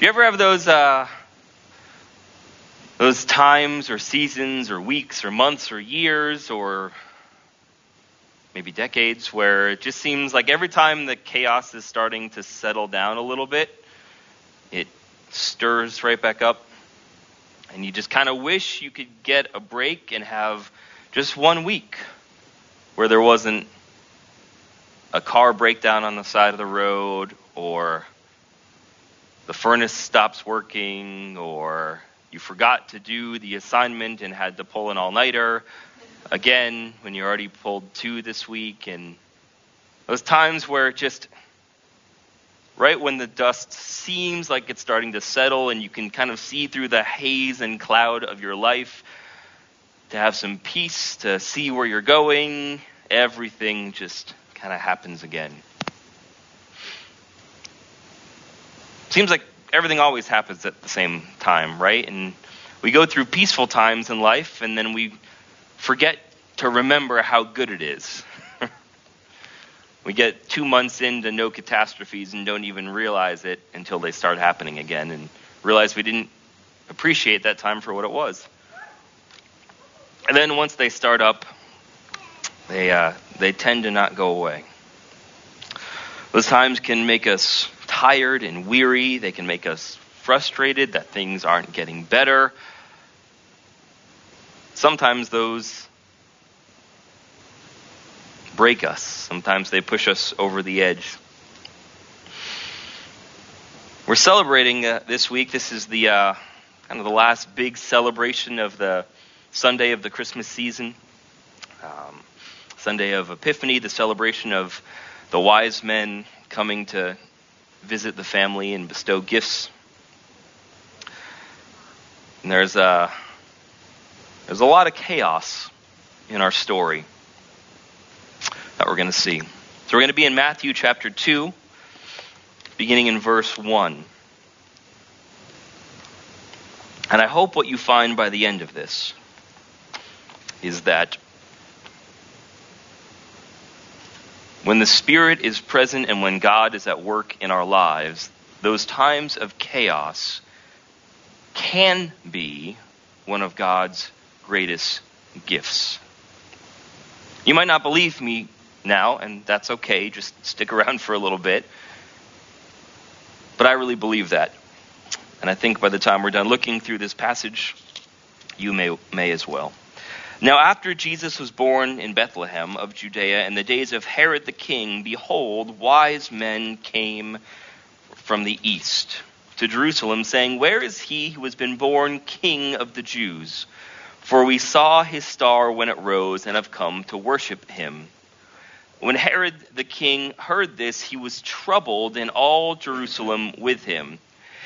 You ever have those uh, those times or seasons or weeks or months or years or maybe decades where it just seems like every time the chaos is starting to settle down a little bit, it stirs right back up. And you just kind of wish you could get a break and have just one week where there wasn't a car breakdown on the side of the road or the furnace stops working or you forgot to do the assignment and had to pull an all-nighter again when you already pulled two this week and those times where just right when the dust seems like it's starting to settle and you can kind of see through the haze and cloud of your life to have some peace to see where you're going everything just kind of happens again seems like everything always happens at the same time, right? And we go through peaceful times in life and then we forget to remember how good it is. we get two months into no catastrophes and don't even realize it until they start happening again and realize we didn't appreciate that time for what it was. And then once they start up, they, uh, they tend to not go away. Those times can make us tired and weary. They can make us frustrated that things aren't getting better. Sometimes those break us. Sometimes they push us over the edge. We're celebrating uh, this week. This is the uh, kind of the last big celebration of the Sunday of the Christmas season. Um, Sunday of Epiphany, the celebration of the wise men coming to visit the family and bestow gifts. And there's a there's a lot of chaos in our story that we're going to see. So we're going to be in Matthew chapter 2, beginning in verse 1. And I hope what you find by the end of this is that When the Spirit is present and when God is at work in our lives, those times of chaos can be one of God's greatest gifts. You might not believe me now, and that's okay. Just stick around for a little bit. But I really believe that. And I think by the time we're done looking through this passage, you may, may as well. Now, after Jesus was born in Bethlehem of Judea in the days of Herod the king, behold, wise men came from the east to Jerusalem, saying, Where is he who has been born king of the Jews? For we saw his star when it rose and have come to worship him. When Herod the king heard this, he was troubled, and all Jerusalem with him.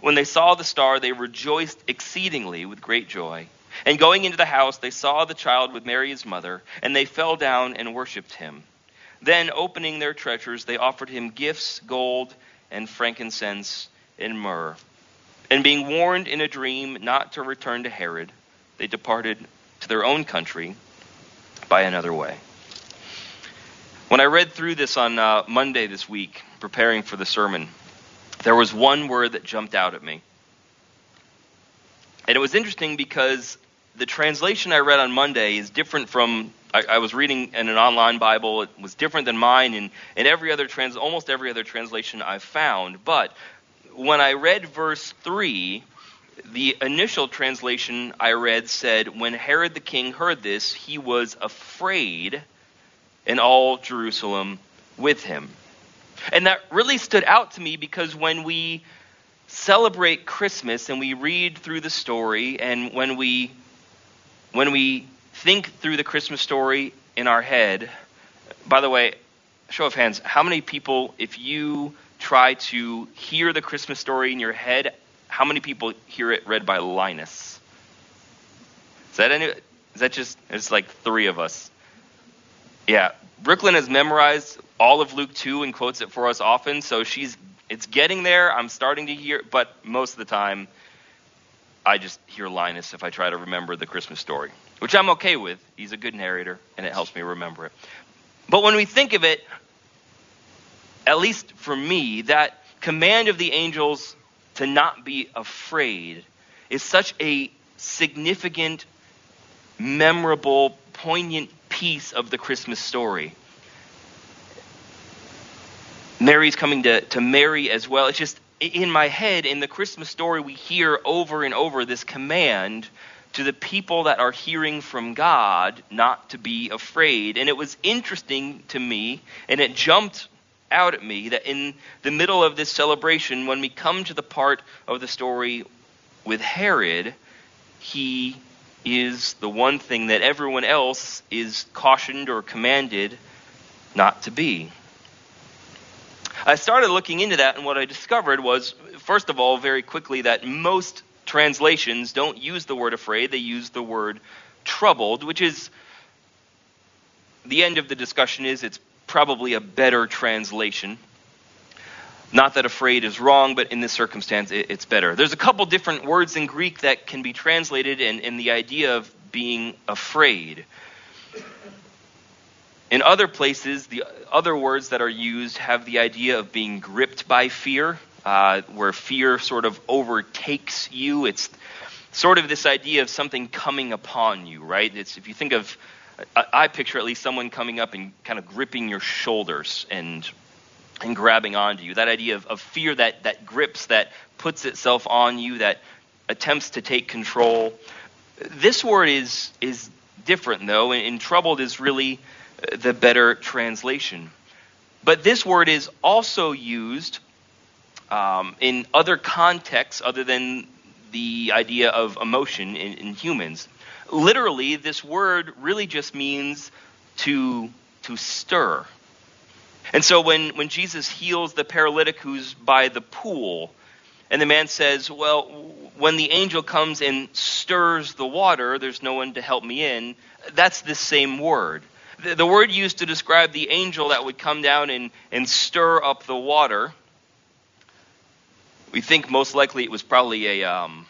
When they saw the star, they rejoiced exceedingly with great joy. And going into the house, they saw the child with Mary his mother, and they fell down and worshipped him. Then, opening their treasures, they offered him gifts, gold, and frankincense, and myrrh. And being warned in a dream not to return to Herod, they departed to their own country by another way. When I read through this on uh, Monday this week, preparing for the sermon, there was one word that jumped out at me. And it was interesting because the translation I read on Monday is different from I, I, was reading in an online Bible. It was different than mine and, and every other trans almost every other translation I've found. But when I read verse three, the initial translation I read said, When Herod the king heard this, he was afraid and all Jerusalem with him. And that really stood out to me because when we celebrate Christmas and we read through the story and when we when we think through the Christmas story in our head, by the way, show of hands, how many people if you try to hear the Christmas story in your head, how many people hear it read by Linus? Is that any is that just it's like 3 of us. Yeah, Brooklyn has memorized all of Luke 2 and quotes it for us often, so she's it's getting there. I'm starting to hear, but most of the time, I just hear Linus if I try to remember the Christmas story, which I'm okay with. He's a good narrator, and it helps me remember it. But when we think of it, at least for me, that command of the angels to not be afraid is such a significant, memorable, poignant piece of the Christmas story. Mary's coming to, to Mary as well. It's just in my head, in the Christmas story, we hear over and over this command to the people that are hearing from God not to be afraid. And it was interesting to me, and it jumped out at me that in the middle of this celebration, when we come to the part of the story with Herod, he is the one thing that everyone else is cautioned or commanded not to be. I started looking into that, and what I discovered was, first of all, very quickly, that most translations don't use the word afraid, they use the word troubled, which is the end of the discussion is it's probably a better translation. Not that afraid is wrong, but in this circumstance, it's better. There's a couple different words in Greek that can be translated in, in the idea of being afraid. In other places, the other words that are used have the idea of being gripped by fear, uh, where fear sort of overtakes you. It's sort of this idea of something coming upon you, right? It's if you think of, I picture at least someone coming up and kind of gripping your shoulders and and grabbing onto you. That idea of, of fear that that grips, that puts itself on you, that attempts to take control. This word is is different though, and, and troubled is really the better translation. But this word is also used um, in other contexts other than the idea of emotion in, in, humans. Literally, this word really just means to, to stir. And so when, when Jesus heals the paralytic who's by the pool, and the man says, Well, when the angel comes and stirs the water, there's no one to help me in, that's the same word the, the word used to describe the angel that would come down and, and stir up the water, we think most likely it was probably a um,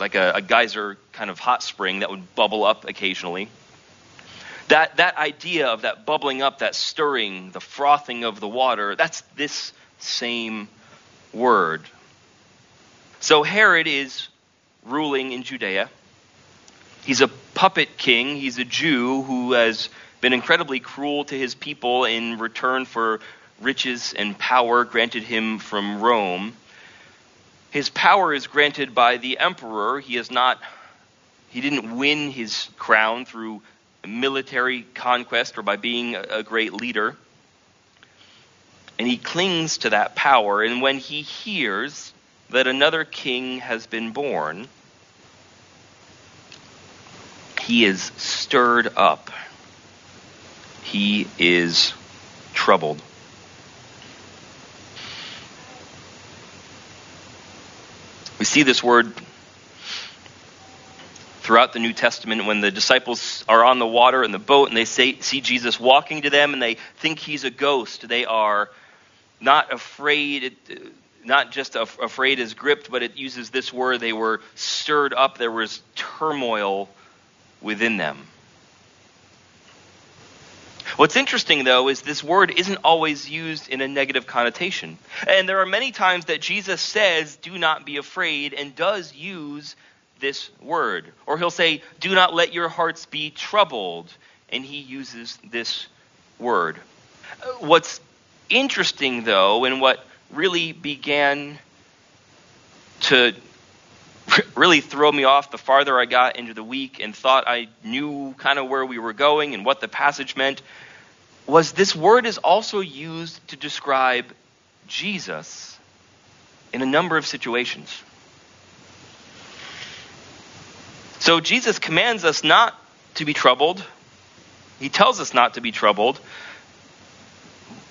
like a, a geyser kind of hot spring that would bubble up occasionally. That, that idea of that bubbling up, that stirring, the frothing of the water, that's this same word. So Herod is ruling in Judea. He's a puppet king. He's a Jew who has been incredibly cruel to his people in return for riches and power granted him from Rome. His power is granted by the emperor. He is not he didn't win his crown through military conquest or by being a great leader. And he clings to that power. And when he hears that another king has been born, he is stirred up. He is troubled. We see this word throughout the New Testament when the disciples are on the water in the boat and they say, see Jesus walking to them and they think he's a ghost. They are not afraid, not just afraid as gripped, but it uses this word. They were stirred up. There was turmoil within them. What's interesting, though, is this word isn't always used in a negative connotation. And there are many times that Jesus says, do not be afraid, and does use this word. Or he'll say, do not let your hearts be troubled, and he uses this word. Uh, what's interesting, though, and what really began to really throw me off the farther I got into the week and thought I knew kind of where we were going and what the passage meant was this word is also used to describe Jesus in a number of situations. So Jesus commands us not to be troubled. He tells us not to be troubled.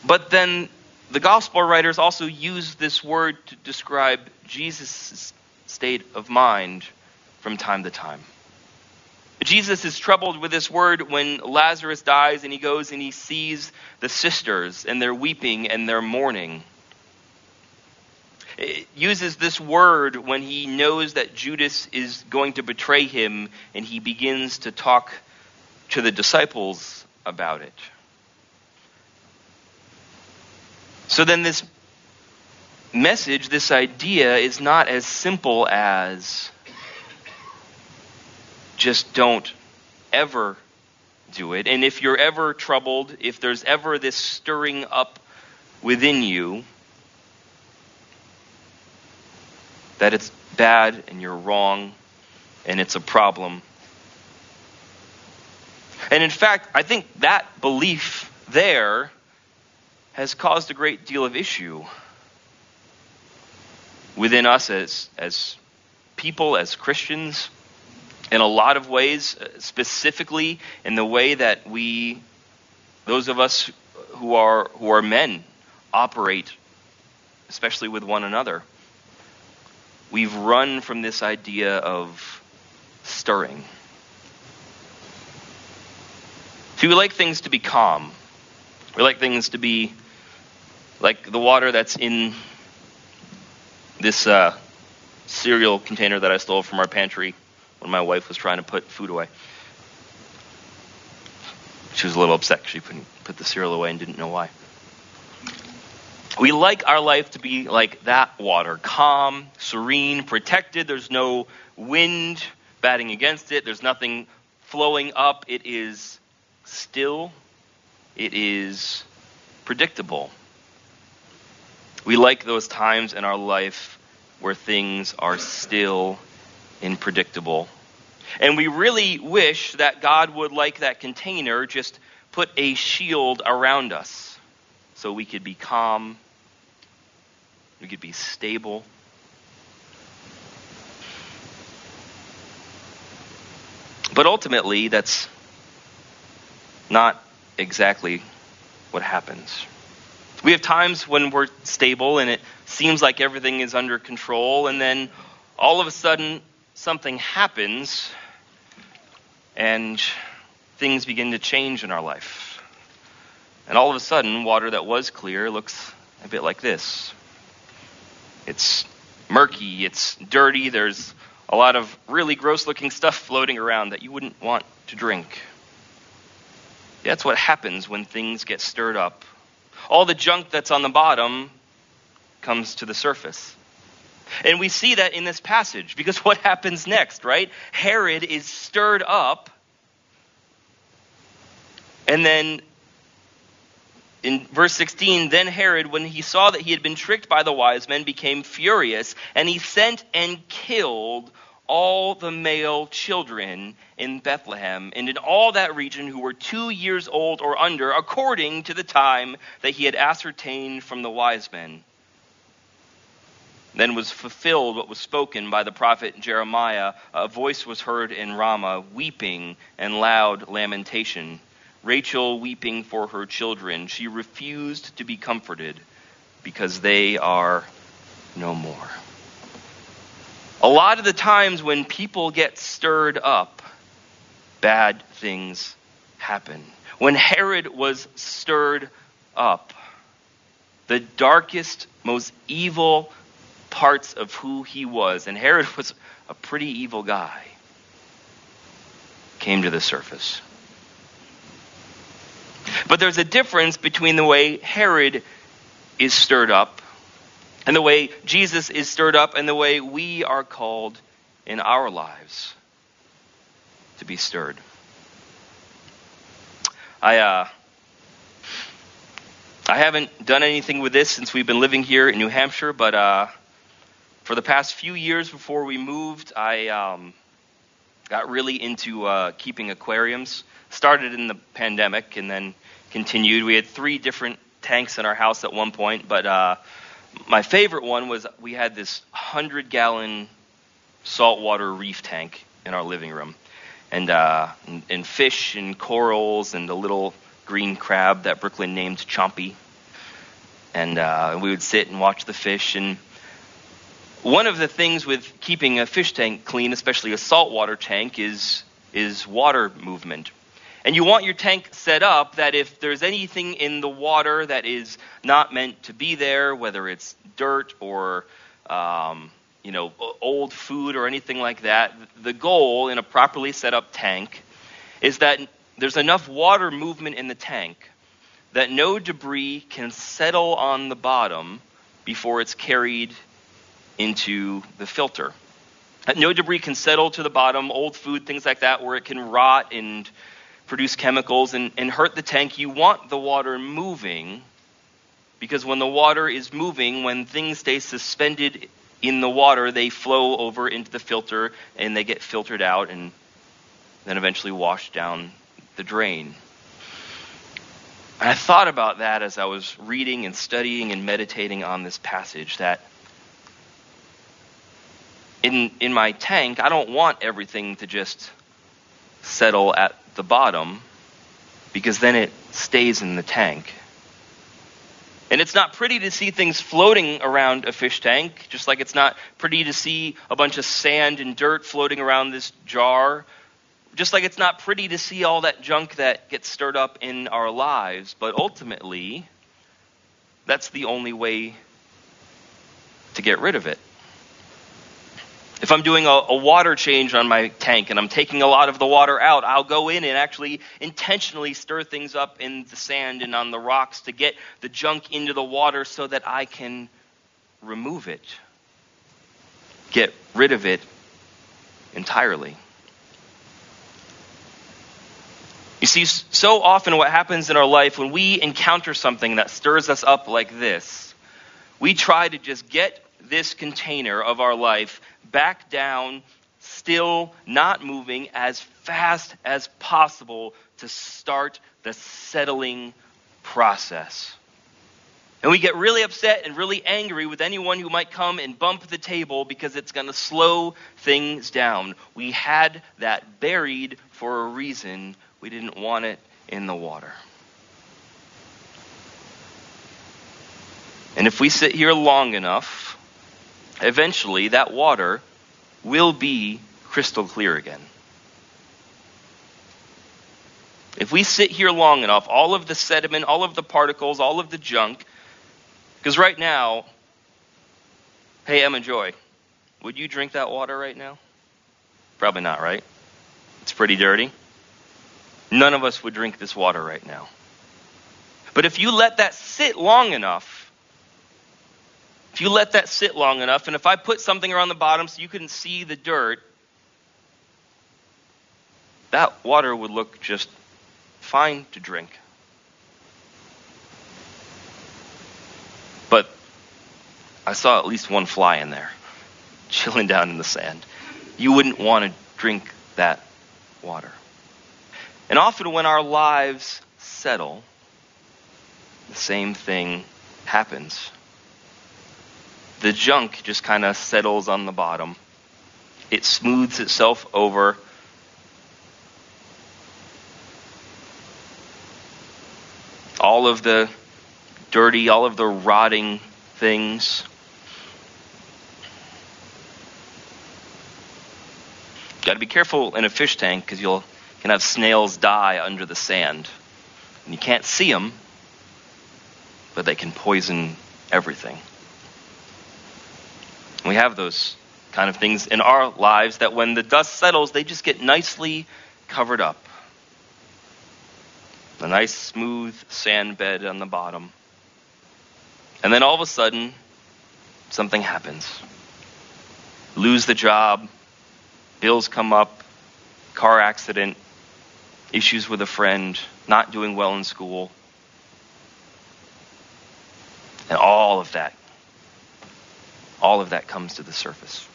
But then the gospel writers also use this word to describe Jesus' state of mind from time to time. Jesus is troubled with this word when Lazarus dies and he goes and he sees the sisters and they're weeping and they're mourning. It uses this word when he knows that Judas is going to betray him and he begins to talk to the disciples about it. So then, this message, this idea, is not as simple as just don't ever do it. And if you're ever troubled, if there's ever this stirring up within you, that it's bad and you're wrong and it's a problem. And in fact, I think that belief there has caused a great deal of issue within us as, as people, as Christians, in a lot of ways, uh, specifically in the way that we, those of us who are, who are men, operate, especially with one another. We've run from this idea of stirring. See, we like things to be calm. We like things to be like the water that's in this uh, cereal container that I stole from our pantry when my wife was trying to put food away. She was a little upset. She put the cereal away and didn't know why. We like our life to be like that water calm, serene, protected. There's no wind batting against it, there's nothing flowing up. It is still, it is predictable. We like those times in our life where things are still unpredictable. And we really wish that God would, like that container, just put a shield around us so we could be calm, we could be stable. But ultimately, that's not exactly what happens. We have times when we're stable and it seems like everything is under control, and then all of a sudden something happens and things begin to change in our life. And all of a sudden, water that was clear looks a bit like this. It's murky, it's dirty, there's a lot of really gross looking stuff floating around that you wouldn't want to drink. That's what happens when things get stirred up all the junk that's on the bottom comes to the surface. And we see that in this passage because what happens next, right? Herod is stirred up. And then in verse 16, then Herod, when he saw that he had been tricked by the wise men, became furious, and he sent and killed all the male children in Bethlehem and in all that region who were two years old or under, according to the time that he had ascertained from the wise men. Then was fulfilled what was spoken by the prophet Jeremiah. A voice was heard in Ramah, weeping and loud lamentation. Rachel weeping for her children. She refused to be comforted because they are no more. A lot of the times when people get stirred up, bad things happen. When Herod was stirred up, the darkest, most evil parts of who he was, and Herod was a pretty evil guy, came to the surface. But there's a difference between the way Herod is stirred up and the way Jesus is stirred up and the way we are called in our lives to be stirred. I uh, I haven't done anything with this since we've been living here in New Hampshire, but uh, for the past few years before we moved, I um, got really into uh, keeping aquariums. Started in the pandemic and then continued. We had three different tanks in our house at one point, but uh, my favorite one was we had this 100 gallon saltwater reef tank in our living room. And, uh, and, and fish and corals and a little green crab that Brooklyn named Chompy. And uh, we would sit and watch the fish. And one of the things with keeping a fish tank clean, especially a saltwater tank, is, is water movement. And you want your tank set up that if there's anything in the water that is not meant to be there, whether it's dirt or um, you know old food or anything like that, the goal in a properly set up tank is that there's enough water movement in the tank that no debris can settle on the bottom before it's carried into the filter. No debris can settle to the bottom, old food, things like that, where it can rot and produce chemicals and, and hurt the tank. You want the water moving because when the water is moving, when things stay suspended in the water, they flow over into the filter and they get filtered out and then eventually washed down the drain. I thought about that as I was reading and studying and meditating on this passage that in in my tank, I don't want everything to just settle at the bottom because then it stays in the tank. And it's not pretty to see things floating around a fish tank, just like it's not pretty to see a bunch of sand and dirt floating around this jar, just like it's not pretty to see all that junk that gets stirred up in our lives. But ultimately, that's the only way to get rid of it. If I'm doing a, a, water change on my tank and I'm taking a lot of the water out, I'll go in and actually intentionally stir things up in the sand and on the rocks to get the junk into the water so that I can remove it, get rid of it entirely. You see, so often what happens in our life when we encounter something that stirs us up like this, we try to just get this container of our life back down, still not moving as fast as possible to start the settling process. And we get really upset and really angry with anyone who might come and bump the table because it's going to slow things down. We had that buried for a reason. We didn't want it in the water. And if we sit here long enough, eventually that water will be crystal clear again. If we sit here long enough, all of the sediment, all of the particles, all of the junk, because right now, hey, Emma Joy, would you drink that water right now? Probably not, right? It's pretty dirty. None of us would drink this water right now. But if you let that sit long enough, if you let that sit long enough, and if I put something around the bottom so you couldn't see the dirt, that water would look just fine to drink. But I saw at least one fly in there, chilling down in the sand. You wouldn't want to drink that water. And often when our lives settle, the same thing happens the junk just kind of settles on the bottom. It smooths itself over. All of the dirty, all of the rotting things. Got to be careful in a fish tank because you'll can have snails die under the sand. And you can't see them, but they can poison everything. We have those kind of things in our lives that when the dust settles, they just get nicely covered up. A nice smooth sand bed on the bottom. And then all of a sudden, something happens. Lose the job, bills come up, car accident, issues with a friend, not doing well in school. And all of that all of that comes to the surface.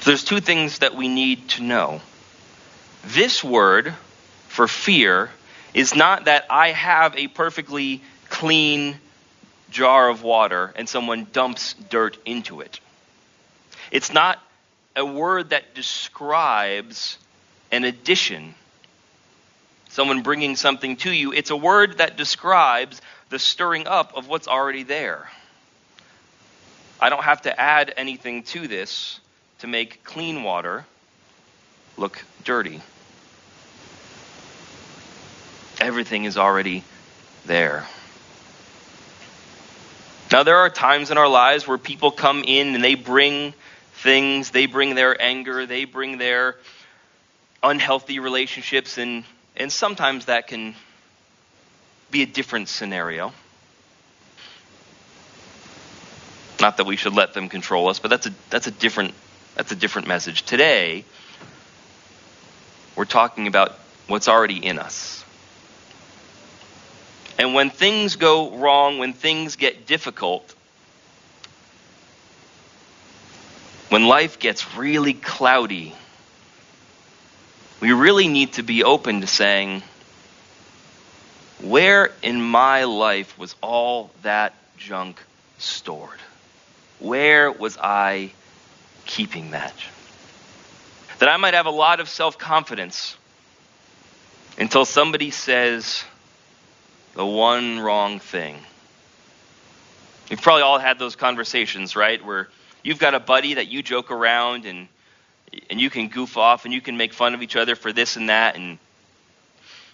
So there's two things that we need to know. This word for fear is not that I have a perfectly clean jar of water and someone dumps dirt into it. It's not a word that describes an addition, someone bringing something to you. It's a word that describes the stirring up of what's already there. I don't have to add anything to this to make clean water look dirty. Everything is already there. Now, there are times in our lives where people come in and they bring things, they bring their anger, they bring their unhealthy relationships, and, and sometimes that can be a different scenario. Not that we should let them control us, but that's a, that's a different that's a different message. Today, we're talking about what's already in us. And when things go wrong, when things get difficult, when life gets really cloudy, we really need to be open to saying, where in my life was all that junk stored? Where was I keeping that. That I might have a lot of self confidence until somebody says the one wrong thing. You've probably all had those conversations, right? Where you've got a buddy that you joke around and and you can goof off and you can make fun of each other for this and that and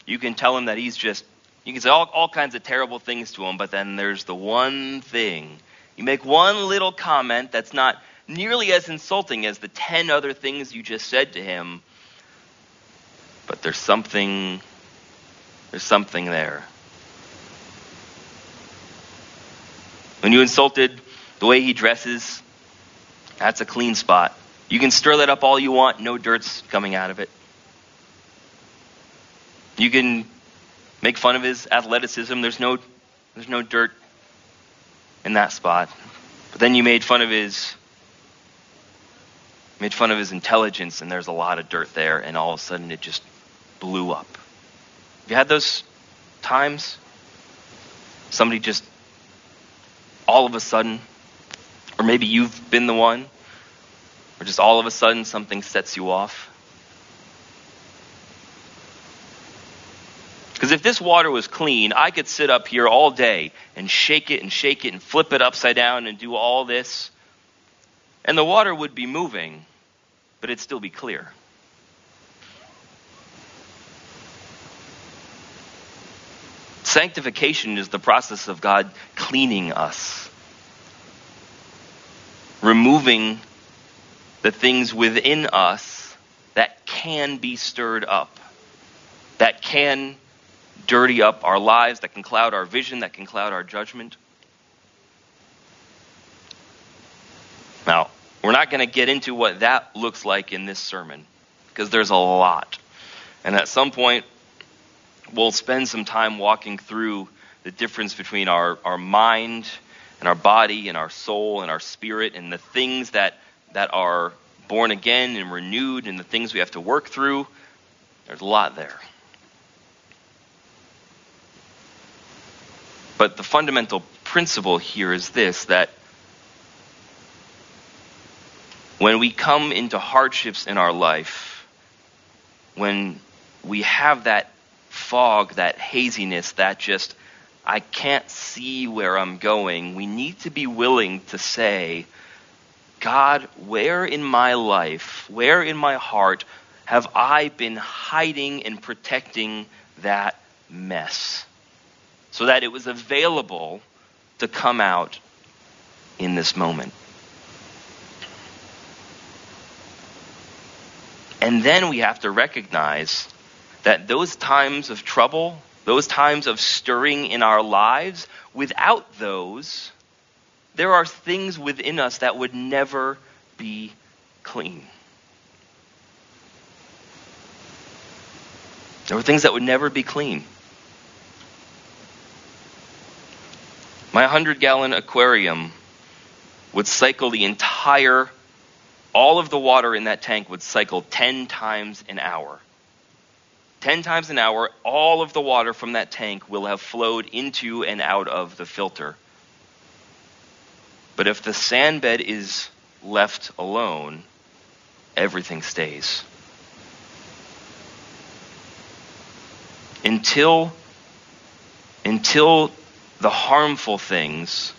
you can tell him that he's just you can say all, all kinds of terrible things to him, but then there's the one thing. You make one little comment that's not nearly as insulting as the ten other things you just said to him. But there's something, there's something there. When you insulted the way he dresses, that's a clean spot. You can stir that up all you want, no dirt's coming out of it. You can make fun of his athleticism, there's no there's no dirt in that spot. But then you made fun of his made fun of his intelligence, and there's a lot of dirt there, and all of a sudden it just blew up. Have you had those times? Somebody just all of a sudden, or maybe you've been the one, or just all of a sudden something sets you off. Because if this water was clean, I could sit up here all day and shake it and shake it and flip it upside down and do all this and the water would be moving, but it'd still be clear. Sanctification is the process of God cleaning us, removing the things within us that can be stirred up, that can dirty up our lives, that can cloud our vision, that can cloud our judgment. Now, we're not going to get into what that looks like in this sermon because there's a lot. And at some point, we'll spend some time walking through the difference between our, our mind and our body and our soul and our spirit and the things that, that are born again and renewed and the things we have to work through. There's a lot there. But the fundamental principle here is this that when we come into hardships in our life, when we have that fog, that haziness, that just, I can't see where I'm going, we need to be willing to say, God, where in my life, where in my heart have I been hiding and protecting that mess? So that it was available to come out in this moment. And then we have to recognize that those times of trouble, those times of stirring in our lives, without those, there are things within us that would never be clean. There were things that would never be clean. My 100 gallon aquarium would cycle the entire, all of the water in that tank would cycle 10 times an hour. 10 times an hour, all of the water from that tank will have flowed into and out of the filter. But if the sand bed is left alone, everything stays. Until, until the harmful things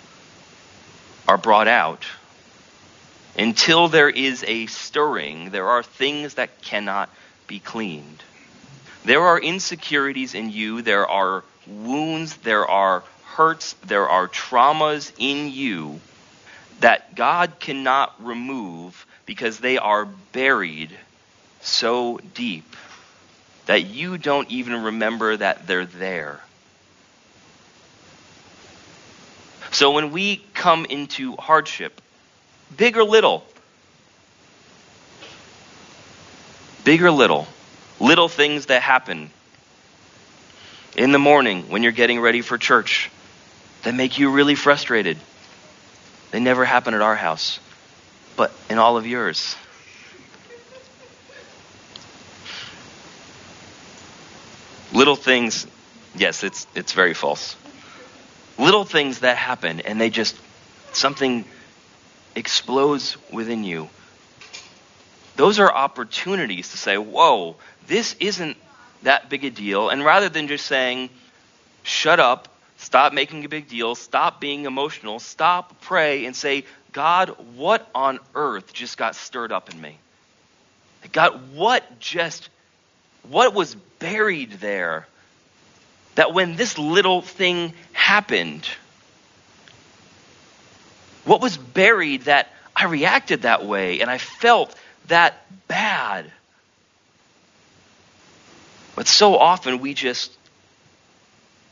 are brought out, until there is a stirring, there are things that cannot be cleaned. There are insecurities in you, there are wounds, there are hurts, there are traumas in you that God cannot remove because they are buried so deep that you don't even remember that they're there. So when we come into hardship, big or little, big or little, little things that happen in the morning when you're getting ready for church that make you really frustrated. They never happen at our house, but in all of yours. Little things, yes, it's, it's very false little things that happen and they just, something explodes within you. Those are opportunities to say, whoa, this isn't that big a deal. And rather than just saying, shut up, stop making a big deal, stop being emotional, stop, pray, and say, God, what on earth just got stirred up in me? God, what just, what was buried there that when this little thing happened, what was buried that I reacted that way and I felt that bad? But so often we just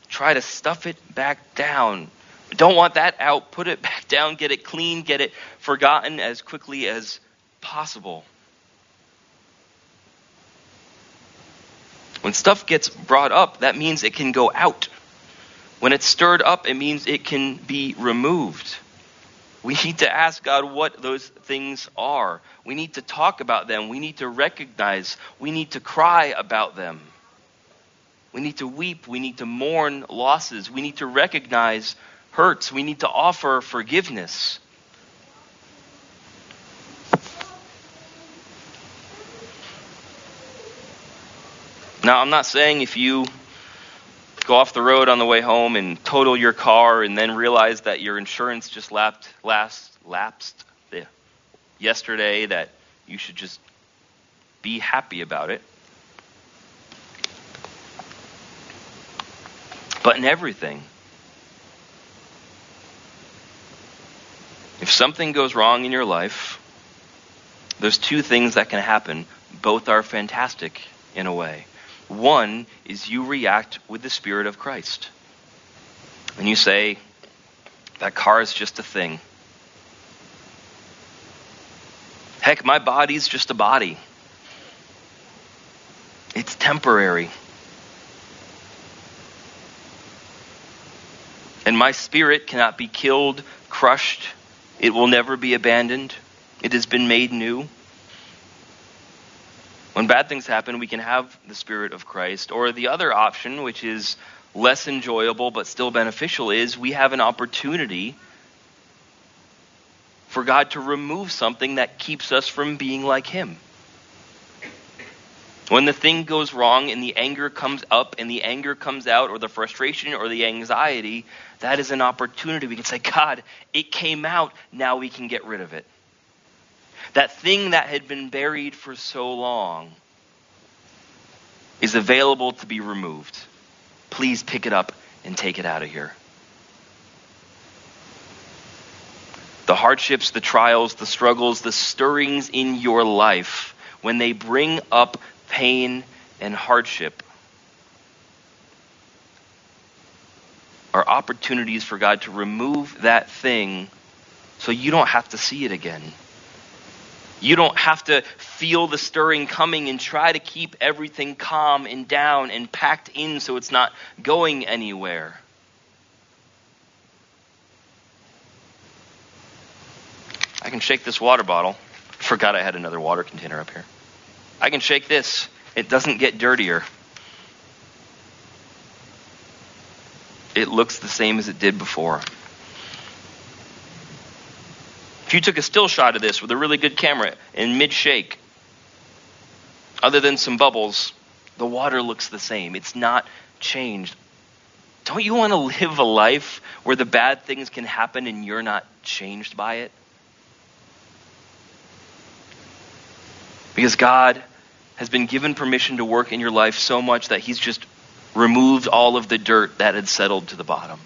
try to stuff it back down. Don't want that out, put it back down, get it clean, get it forgotten as quickly as possible. When stuff gets brought up, that means it can go out. When it's stirred up, it means it can be removed. We need to ask God what those things are. We need to talk about them. We need to recognize. We need to cry about them. We need to weep. We need to mourn losses. We need to recognize hurts. We need to offer forgiveness. Now, I'm not saying if you go off the road on the way home and total your car and then realize that your insurance just lapped, last, lapsed the, yesterday that you should just be happy about it. But in everything, if something goes wrong in your life, there's two things that can happen. Both are fantastic in a way. One is you react with the Spirit of Christ. And you say, that car is just a thing. Heck, my body's just a body. It's temporary. And my spirit cannot be killed, crushed. It will never be abandoned. It has been made new. When bad things happen, we can have the Spirit of Christ. Or the other option, which is less enjoyable but still beneficial, is we have an opportunity for God to remove something that keeps us from being like Him. When the thing goes wrong and the anger comes up and the anger comes out, or the frustration or the anxiety, that is an opportunity. We can say, God, it came out, now we can get rid of it. That thing that had been buried for so long is available to be removed. Please pick it up and take it out of here. The hardships, the trials, the struggles, the stirrings in your life, when they bring up pain and hardship, are opportunities for God to remove that thing so you don't have to see it again. You don't have to feel the stirring coming and try to keep everything calm and down and packed in so it's not going anywhere. I can shake this water bottle. Forgot I had another water container up here. I can shake this. It doesn't get dirtier. It looks the same as it did before. If you took a still shot of this with a really good camera in mid shake, other than some bubbles, the water looks the same. It's not changed. Don't you want to live a life where the bad things can happen and you're not changed by it? Because God has been given permission to work in your life so much that He's just removed all of the dirt that had settled to the bottom.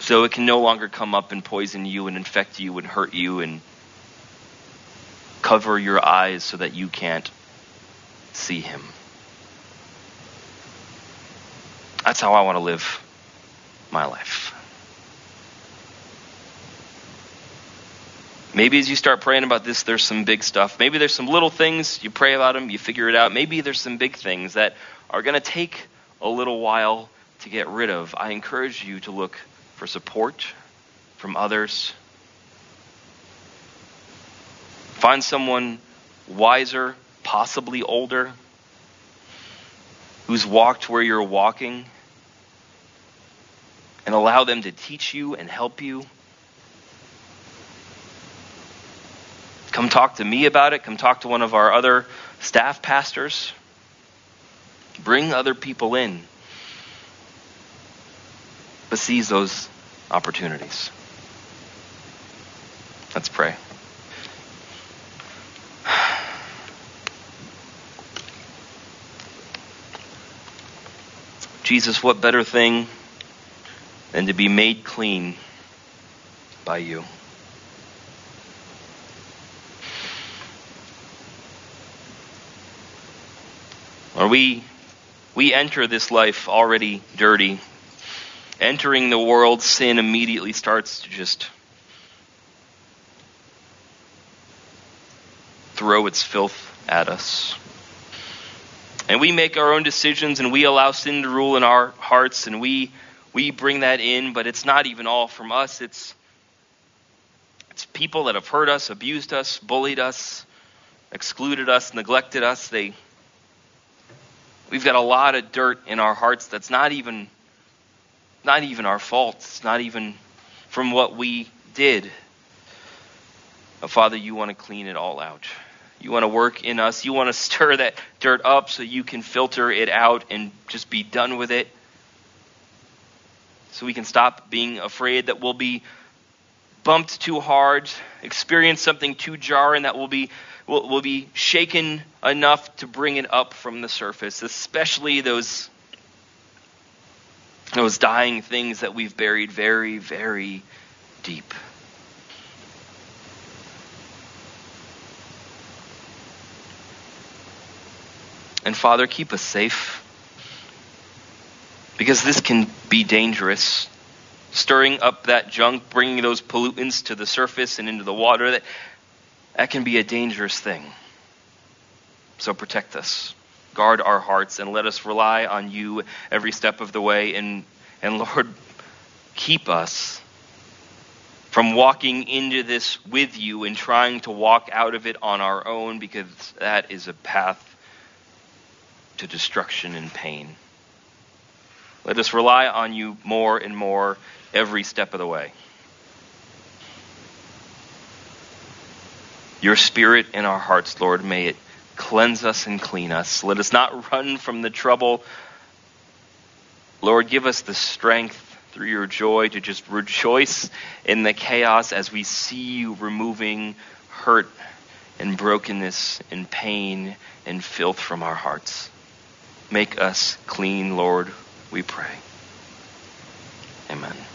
So it can no longer come up and poison you and infect you and hurt you and cover your eyes so that you can't see Him. That's how I want to live my life. Maybe as you start praying about this, there's some big stuff. Maybe there's some little things, you pray about them, you figure it out. Maybe there's some big things that are going to take a little while to get rid of. I encourage you to look for support from others. Find someone wiser, possibly older, who's walked where you're walking, and allow them to teach you and help you. Come talk to me about it. Come talk to one of our other staff pastors. Bring other people in. But seize those opportunities. Let's pray. Jesus, what better thing than to be made clean by you? Or we we enter this life already dirty. Entering the world, sin immediately starts to just throw its filth at us. And we make our own decisions and we allow sin to rule in our hearts and we we bring that in, but it's not even all from us. It's it's people that have hurt us, abused us, bullied us, excluded us, neglected us. They We've got a lot of dirt in our hearts that's not even not even our fault. It's not even from what we did. But Father, you want to clean it all out. You want to work in us. You want to stir that dirt up so you can filter it out and just be done with it. So we can stop being afraid that we'll be bumped too hard, experience something too jarring that will be will, will be shaken enough to bring it up from the surface, especially those those dying things that we've buried very, very deep. And Father, keep us safe. Because this can be dangerous. Stirring up that junk, bringing those pollutants to the surface and into the water, that, that can be a dangerous thing. So protect us. Guard our hearts and let us rely on you every step of the way. And, and Lord, keep us from walking into this with you and trying to walk out of it on our own because that is a path to destruction and pain. Let us rely on you more and more every step of the way. Your spirit in our hearts, Lord, may it cleanse us and clean us. Let us not run from the trouble. Lord, give us the strength through your joy to just rejoice in the chaos as we see you removing hurt and brokenness and pain and filth from our hearts. Make us clean, Lord, we pray. Amen.